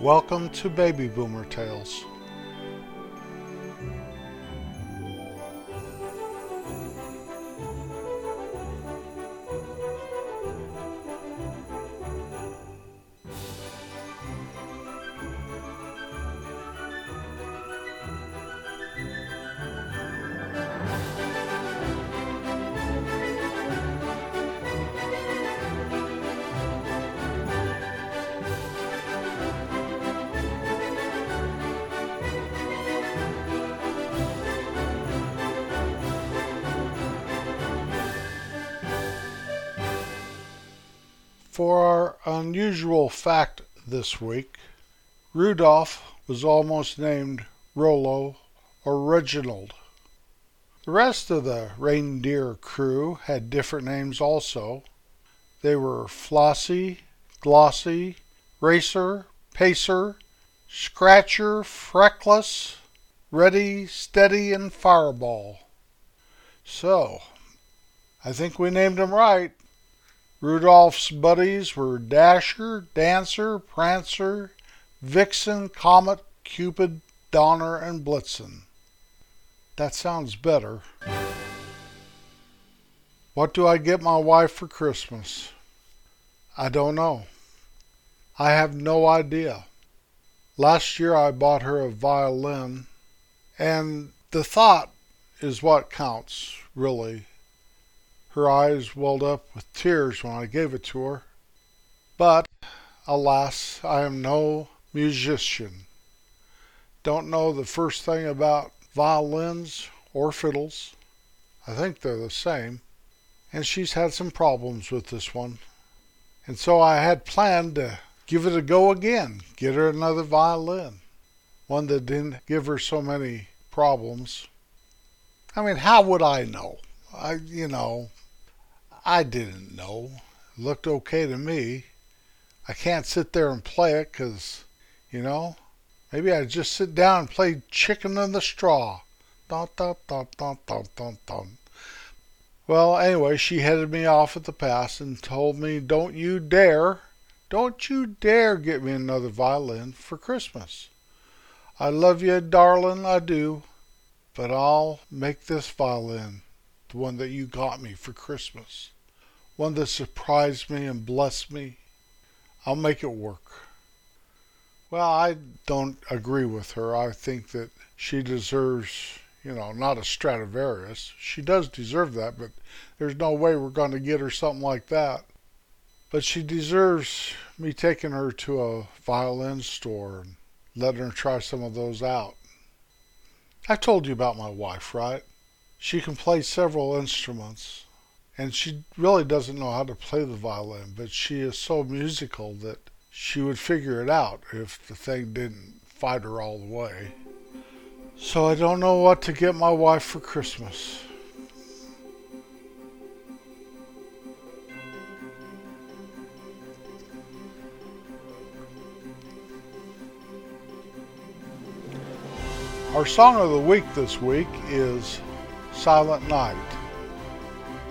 Welcome to Baby Boomer Tales. For our unusual fact this week, Rudolph was almost named Rollo or Reginald. The rest of the reindeer crew had different names also. They were Flossie, Glossy, Racer, Pacer, Scratcher, Freckless, Ready, Steady, and Fireball. So, I think we named them right. Rudolph's buddies were Dasher, Dancer, Prancer, Vixen, Comet, Cupid, Donner, and Blitzen. That sounds better. What do I get my wife for Christmas? I don't know. I have no idea. Last year I bought her a violin, and the thought is what counts, really. Her eyes welled up with tears when I gave it to her. But, alas, I am no musician. Don't know the first thing about violins or fiddles. I think they're the same. And she's had some problems with this one. And so I had planned to give it a go again, get her another violin. One that didn't give her so many problems. I mean, how would I know? I, you know, I didn't know. It looked okay to me. I can't sit there and play it because, you know, maybe I'd just sit down and play chicken in the straw. Dun, dun, dun, dun, dun, dun, dun. Well, anyway, she headed me off at the pass and told me, Don't you dare, don't you dare get me another violin for Christmas. I love you, darling, I do, but I'll make this violin the one that you got me for Christmas one that surprised me and blessed me. I'll make it work. Well, I don't agree with her. I think that she deserves, you know, not a Stradivarius. She does deserve that, but there's no way we're going to get her something like that. But she deserves me taking her to a violin store and letting her try some of those out. I told you about my wife, right? She can play several instruments and she really doesn't know how to play the violin, but she is so musical that she would figure it out if the thing didn't fight her all the way. So I don't know what to get my wife for Christmas. Our song of the week this week is Silent Night.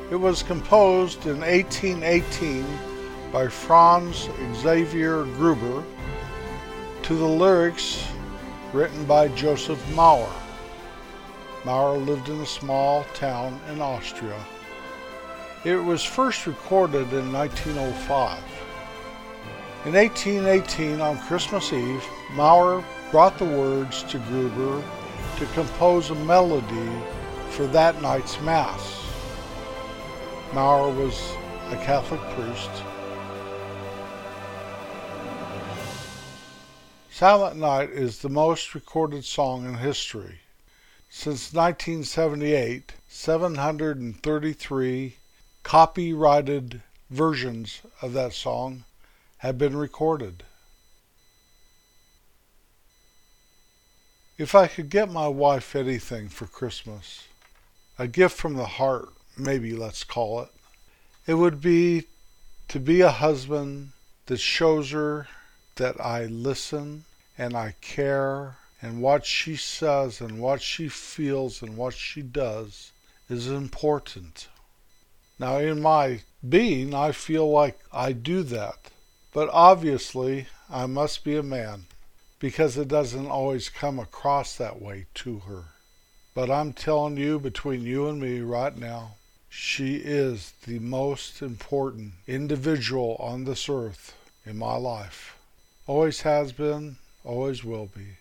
It was composed in 1818 by Franz Xavier Gruber to the lyrics written by Joseph Mauer. Mauer lived in a small town in Austria. It was first recorded in 1905. In 1818, on Christmas Eve, Mauer brought the words to Gruber to compose a melody for that night's Mass. Mauer was a Catholic priest. Silent Night is the most recorded song in history. Since 1978, 733 copyrighted versions of that song have been recorded. If I could get my wife anything for Christmas, a gift from the heart maybe let's call it, it would be to be a husband that shows her that I listen and I care and what she says and what she feels and what she does is important. Now, in my being, I feel like I do that, but obviously I must be a man. because it doesn't always come across that way to her. But I'm telling you, between you and me right now, she is the most important individual on this earth in my life. Always has been, always will be.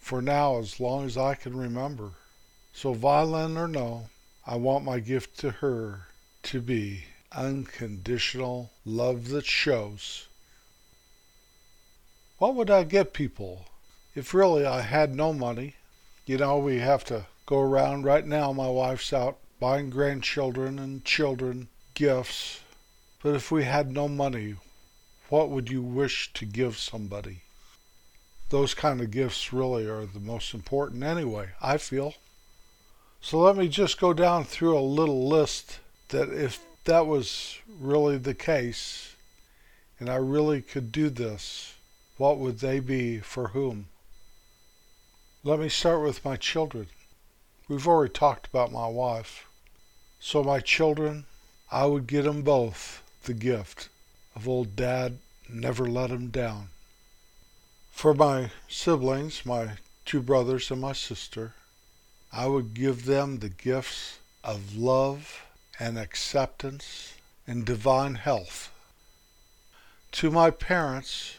For now, as long as I can remember. So, violin or no, I want my gift to her to be unconditional love that shows. What would I get people if really I had no money? You know, we have to go around right now. My wife's out buying grandchildren and children gifts. But if we had no money, what would you wish to give somebody? Those kind of gifts really are the most important anyway, I feel. So let me just go down through a little list that if that was really the case and I really could do this, what would they be for whom? Let me start with my children. We've already talked about my wife. So my children, I would get them both the gift of old dad never let them down. For my siblings, my two brothers and my sister, I would give them the gifts of love and acceptance and divine health. To my parents,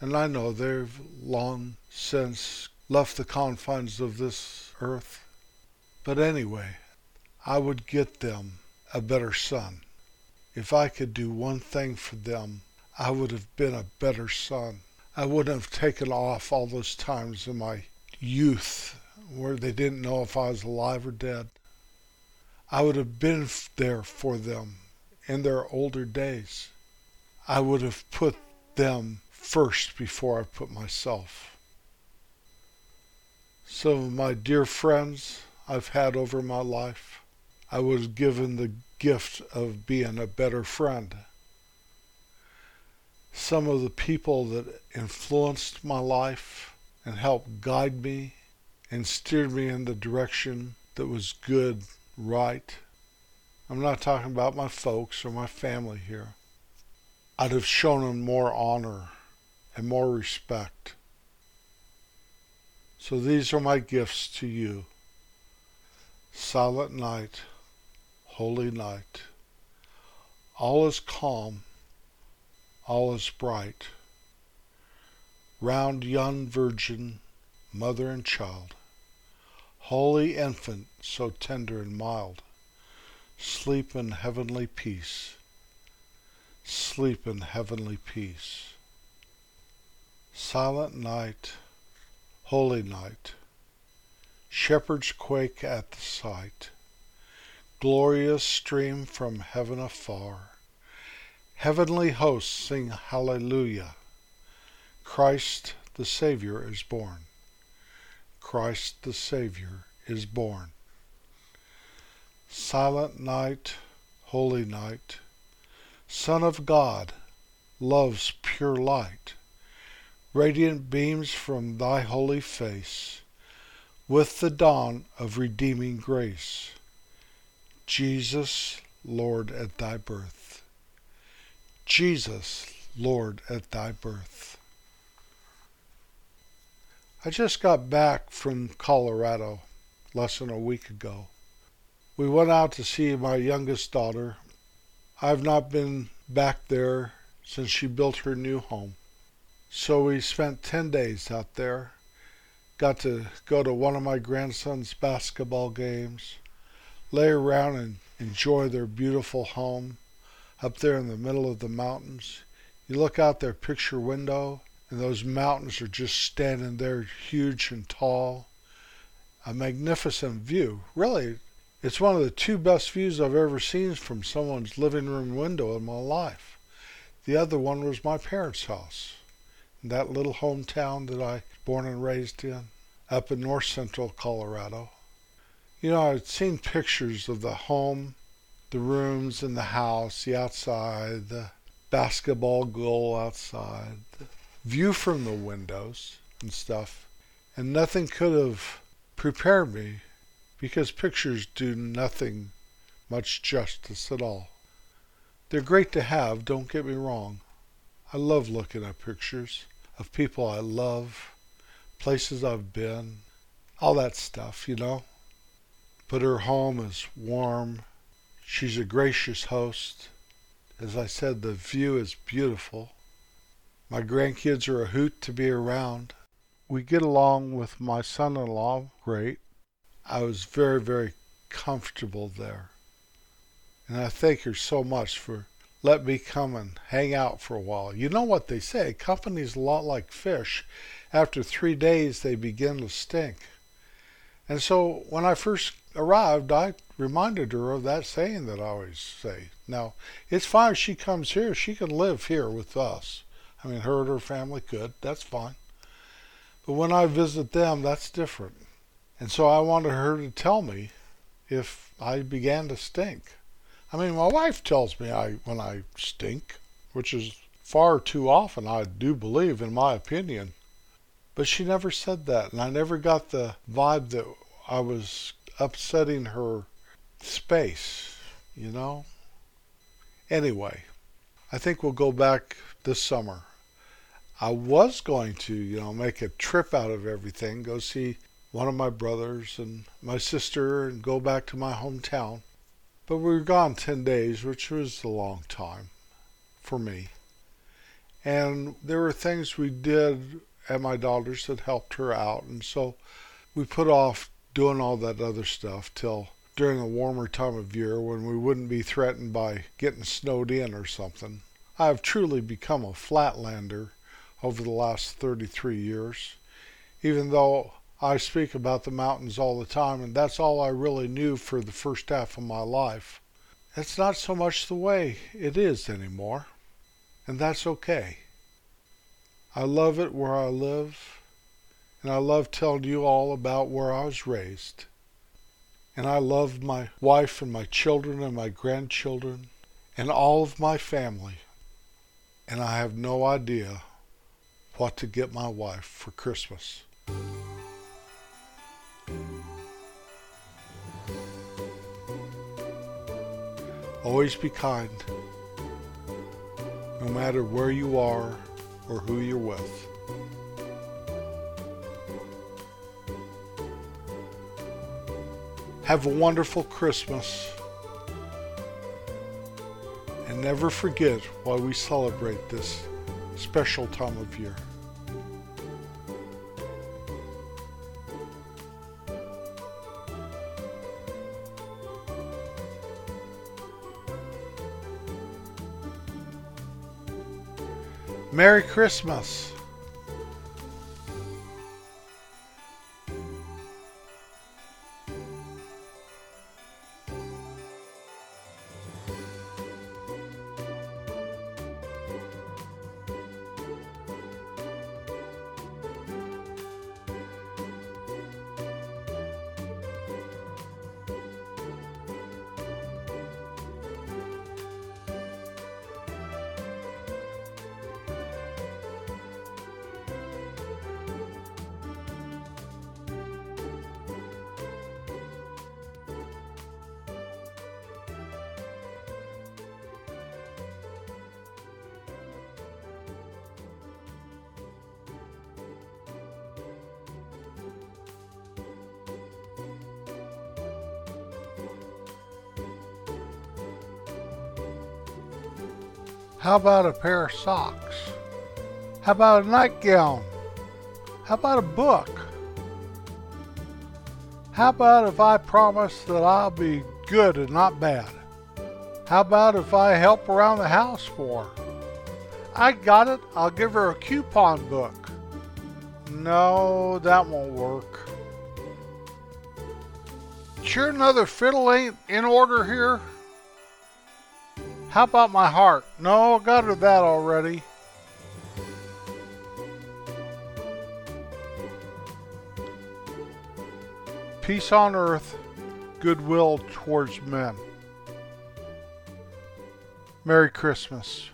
and I know they've long since left the confines of this earth, but anyway, I would get them a better son. If I could do one thing for them, I would have been a better son. I wouldn't have taken off all those times in my youth where they didn't know if I was alive or dead. I would have been there for them in their older days. I would have put them first before I put myself. Some of my dear friends I've had over my life, I was given the gift of being a better friend. Some of the people that influenced my life and helped guide me and steered me in the direction that was good, right. I'm not talking about my folks or my family here. I'd have shown them more honor and more respect. So these are my gifts to you. Silent night, holy night. All is calm, all is bright. Round yon virgin, mother and child. Holy infant, so tender and mild, Sleep in heavenly peace, sleep in heavenly peace. Silent night, holy night, shepherds quake at the sight. Glorious stream from heaven afar, heavenly hosts sing hallelujah. Christ the Savior is born. Christ the Savior is born. Silent night, holy night, Son of God, love's pure light, Radiant beams from thy holy face, With the dawn of redeeming grace. Jesus, Lord, at thy birth. Jesus, Lord, at thy birth. I just got back from Colorado less than a week ago. We went out to see my youngest daughter. I've not been back there since she built her new home. So we spent 10 days out there. Got to go to one of my grandson's basketball games, lay around and enjoy their beautiful home up there in the middle of the mountains. You look out their picture window and those mountains are just standing there huge and tall. A magnificent view. Really, it's one of the two best views I've ever seen from someone's living room window in my life. The other one was my parents' house, that little hometown that I was born and raised in, up in north central Colorado. You know, I'd seen pictures of the home, the rooms in the house, the outside, the basketball goal outside, the view from the windows and stuff. And nothing could have prepared me because pictures do nothing much justice at all. They're great to have, don't get me wrong. I love looking at pictures of people I love places I've been, all that stuff, you know. But her home is warm. She's a gracious host. As I said, the view is beautiful. My grandkids are a hoot to be around. We get along with my son in law great. I was very, very comfortable there. And I thank her so much for letting me come and hang out for a while. You know what they say, company's a lot like fish. After three days, they begin to stink. And so when I first arrived, I reminded her of that saying that I always say. Now, it's fine if she comes here. She can live here with us. I mean, her and her family could. That's fine. But when I visit them, that's different. And so I wanted her to tell me if I began to stink. I mean, my wife tells me I when I stink, which is far too often, I do believe, in my opinion. But she never said that, and I never got the vibe that I was upsetting her space, you know? Anyway, I think we'll go back this summer. I was going to, you know, make a trip out of everything, go see one of my brothers and my sister and go back to my hometown. But we were gone 10 days, which was a long time for me. And there were things we did at my daughter's that helped her out. And so we put off doing all that other stuff till during a warmer time of year when we wouldn't be threatened by getting snowed in or something. I have truly become a flatlander over the last 33 years, even though I speak about the mountains all the time, and that's all I really knew for the first half of my life. It's not so much the way it is anymore, and that's okay. I love it where I live, and I love telling you all about where I was raised. And I love my wife and my children and my grandchildren and all of my family. And I have no idea what to get my wife for Christmas. Always be kind, no matter where you are or who you're with. Have a wonderful Christmas. And never forget why we celebrate this special time of year. Merry Christmas. How about a pair of socks? How about a nightgown? How about a book? How about if I promise that I'll be good and not bad? How about if I help around the house for her? I got it. I'll give her a coupon book. No, that won't work. Sure another fiddle ain't in order here? How about my heart? No, I got her that already. Peace on earth, goodwill towards men. Merry Christmas.